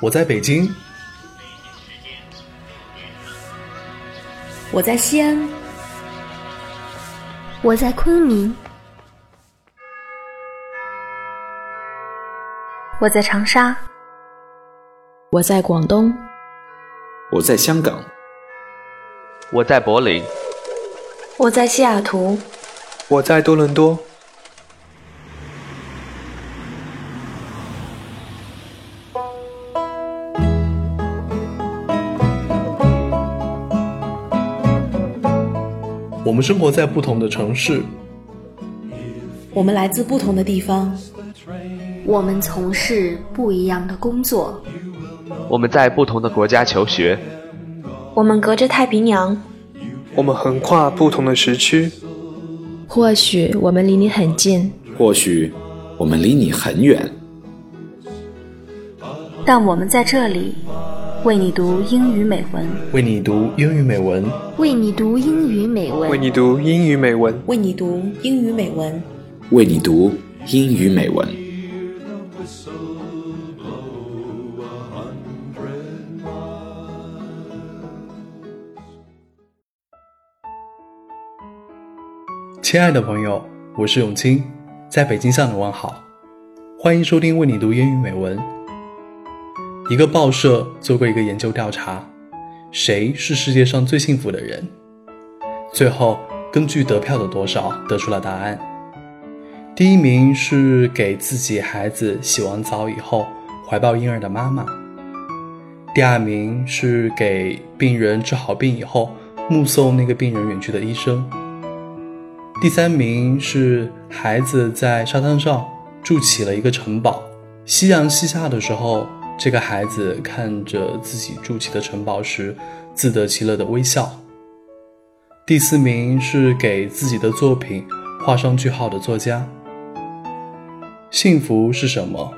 我在北京，我在西安，我在昆明，我在长沙，我在广东，我在香港，我在柏林，我在西雅图，我在多伦多。们生活在不同的城市，我们来自不同的地方，我们从事不一样的工作，我们在不同的国家求学，我们隔着太平洋，我们横跨不同的时区。或许我们离你很近，或许我们离你很远，但我们在这里。为你读英语美文，为你读英语美文，为你读英语美文，为你读英语美文，为你读英语美文，为你读英语美文。亲爱的朋友，我是永清，在北京向你问好，欢迎收听《为你读英语美文》。一个报社做过一个研究调查，谁是世界上最幸福的人？最后根据得票的多少得出了答案。第一名是给自己孩子洗完澡以后怀抱婴儿的妈妈。第二名是给病人治好病以后目送那个病人远去的医生。第三名是孩子在沙滩上筑起了一个城堡，夕阳西下的时候。这个孩子看着自己筑起的城堡时，自得其乐的微笑。第四名是给自己的作品画上句号的作家。幸福是什么？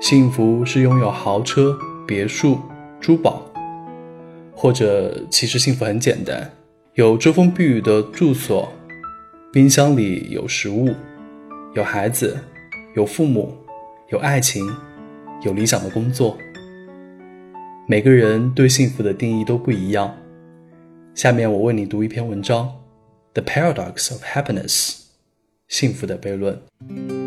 幸福是拥有豪车、别墅、珠宝，或者其实幸福很简单，有遮风避雨的住所，冰箱里有食物，有孩子，有父母，有爱情。有理想的工作，每个人对幸福的定义都不一样。下面我为你读一篇文章，《The Paradox of Happiness》，幸福的悖论。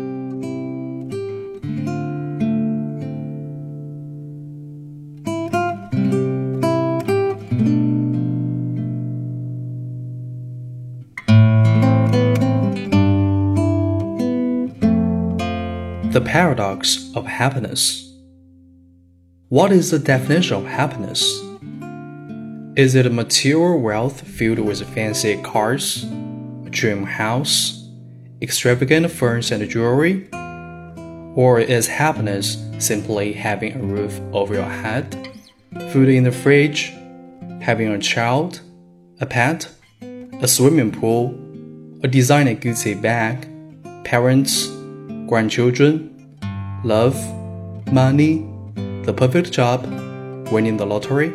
The paradox of happiness. What is the definition of happiness? Is it material wealth filled with fancy cars, a dream house, extravagant furniture and jewelry? Or is happiness simply having a roof over your head, food in the fridge, having a child, a pet, a swimming pool, a designer Gucci bag, parents, grandchildren, love, money, the perfect job, winning the lottery.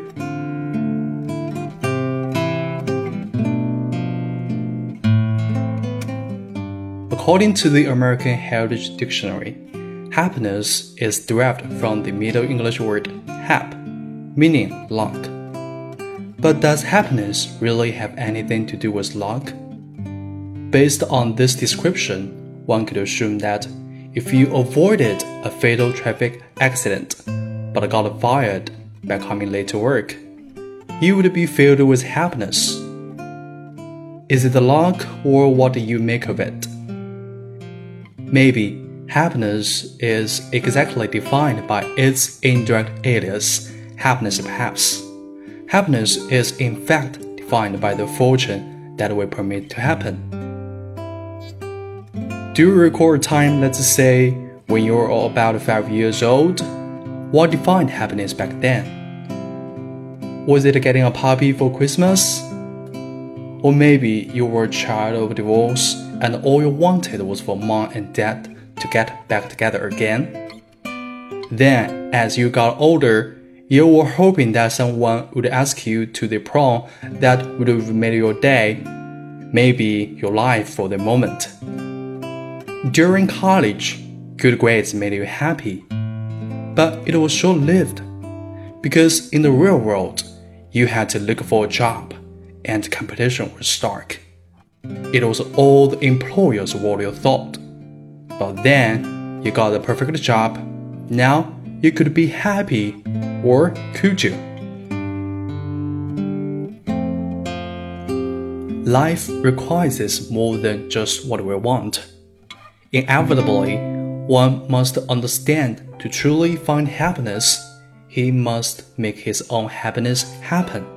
According to the American Heritage Dictionary, happiness is derived from the Middle English word hap, meaning luck. But does happiness really have anything to do with luck? Based on this description, one could assume that if you avoided a fatal traffic accident but got fired by coming late to work, you would be filled with happiness. Is it the luck or what do you make of it? Maybe happiness is exactly defined by its indirect alias, happiness perhaps. Happiness is in fact defined by the fortune that we permit to happen. Do you recall a time, let's say, when you were about five years old? What defined happiness back then? Was it getting a puppy for Christmas? Or maybe you were a child of divorce and all you wanted was for mom and dad to get back together again? Then, as you got older, you were hoping that someone would ask you to the prom that would have made your day, maybe your life for the moment. During college, good grades made you happy. but it was short lived. Because in the real world, you had to look for a job, and competition was stark. It was all the employer's world you thought. But then, you got the perfect job. Now, you could be happy, or could you? Life requires more than just what we want. Inevitably, one must understand to truly find happiness, he must make his own happiness happen.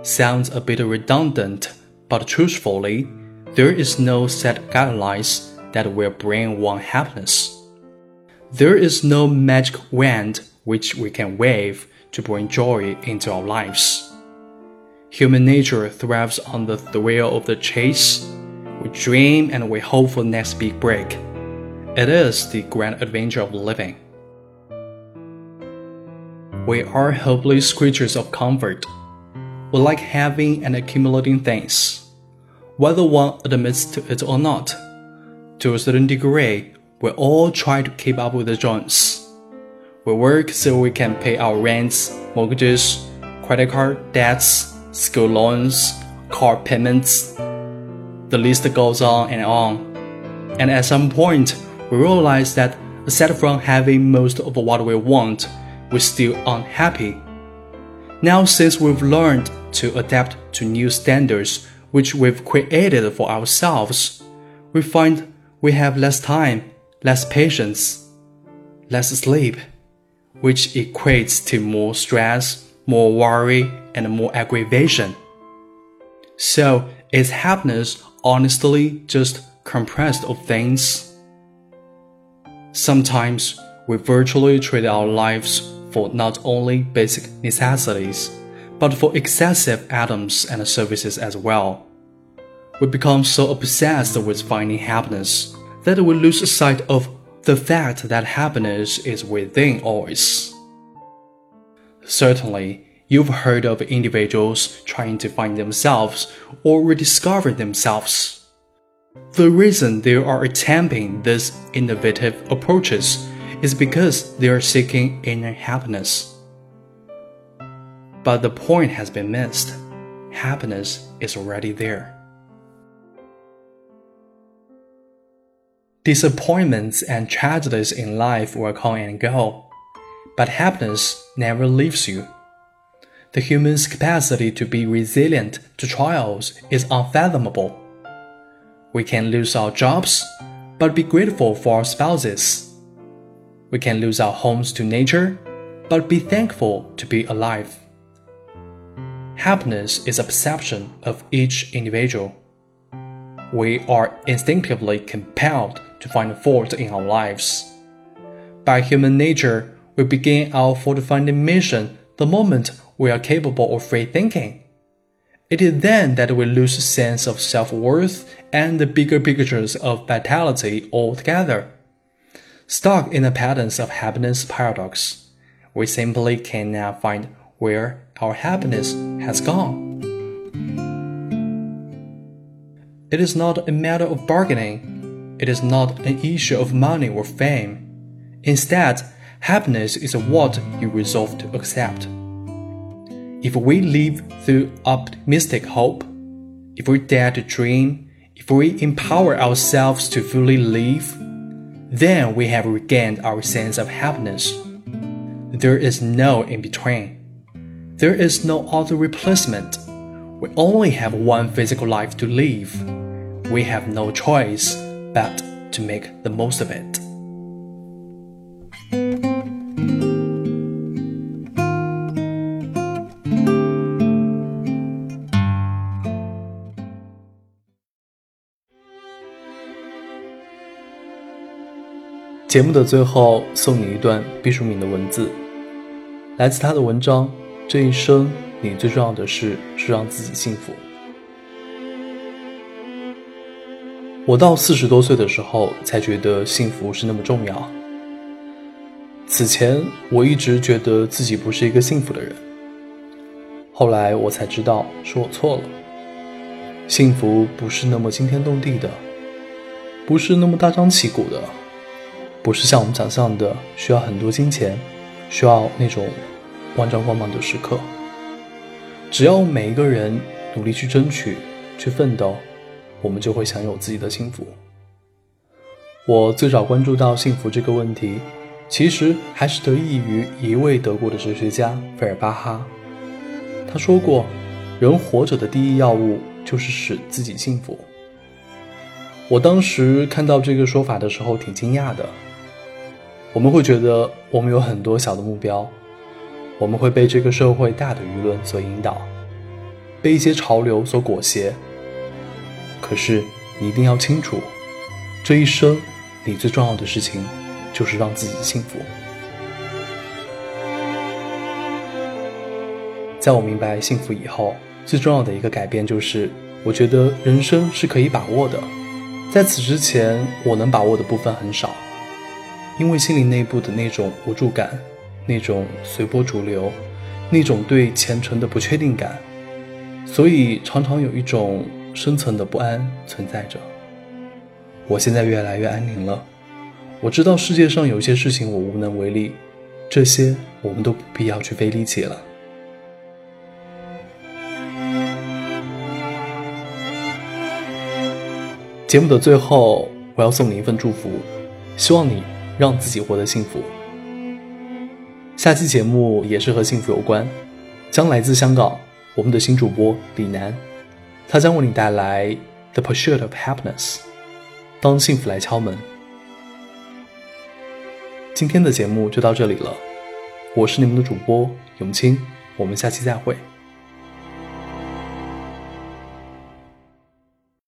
Sounds a bit redundant, but truthfully, there is no set guidelines that will bring one happiness. There is no magic wand which we can wave to bring joy into our lives. Human nature thrives on the thrill of the chase. We dream and we hope for next big break. It is the grand adventure of living. We are helpless creatures of comfort. We like having and accumulating things, whether one admits to it or not. To a certain degree, we all try to keep up with the Joneses. We work so we can pay our rents, mortgages, credit card debts, school loans, car payments. The list goes on and on. And at some point, we realize that aside from having most of what we want, we're still unhappy. Now, since we've learned to adapt to new standards which we've created for ourselves, we find we have less time, less patience, less sleep, which equates to more stress, more worry, and more aggravation. So, is happiness honestly just compressed of things? Sometimes we virtually trade our lives for not only basic necessities, but for excessive items and services as well. We become so obsessed with finding happiness that we lose sight of the fact that happiness is within us. Certainly, You've heard of individuals trying to find themselves or rediscover themselves. The reason they are attempting these innovative approaches is because they are seeking inner happiness. But the point has been missed. Happiness is already there. Disappointments and tragedies in life will come and go, but happiness never leaves you. The human's capacity to be resilient to trials is unfathomable. We can lose our jobs, but be grateful for our spouses. We can lose our homes to nature, but be thankful to be alive. Happiness is a perception of each individual. We are instinctively compelled to find fault in our lives. By human nature, we begin our fault finding mission the moment we are capable of free thinking. It is then that we lose sense of self-worth and the bigger pictures of vitality altogether. Stuck in the patterns of happiness paradox, we simply cannot find where our happiness has gone. It is not a matter of bargaining. It is not an issue of money or fame. Instead, happiness is what you resolve to accept. If we live through optimistic hope, if we dare to dream, if we empower ourselves to fully live, then we have regained our sense of happiness. There is no in between. There is no other replacement. We only have one physical life to live. We have no choice but to make the most of it. 节目的最后，送你一段毕淑敏的文字，来自他的文章《这一生，你最重要的事是让自己幸福》。我到四十多岁的时候，才觉得幸福是那么重要。此前，我一直觉得自己不是一个幸福的人。后来我才知道，是我错了。幸福不是那么惊天动地的，不是那么大张旗鼓的。不是像我们想象的需要很多金钱，需要那种万丈光芒的时刻。只要每一个人努力去争取、去奋斗，我们就会享有自己的幸福。我最早关注到幸福这个问题，其实还是得益于一位德国的哲学家费尔巴哈。他说过：“人活着的第一要务就是使自己幸福。”我当时看到这个说法的时候，挺惊讶的。我们会觉得我们有很多小的目标，我们会被这个社会大的舆论所引导，被一些潮流所裹挟。可是你一定要清楚，这一生。你最重要的事情，就是让自己幸福。在我明白幸福以后，最重要的一个改变就是，我觉得人生是可以把握的。在此之前，我能把握的部分很少，因为心灵内部的那种无助感，那种随波逐流，那种对前程的不确定感，所以常常有一种深层的不安存在着。我现在越来越安宁了，我知道世界上有些事情我无能为力，这些我们都不必要去费力气了。节目的最后，我要送你一份祝福，希望你让自己活得幸福。下期节目也是和幸福有关，将来自香港，我们的新主播李楠，他将为你带来《The Pursuit of Happiness》。当幸福来敲门，今天的节目就到这里了。我是你们的主播永清，我们下期再会。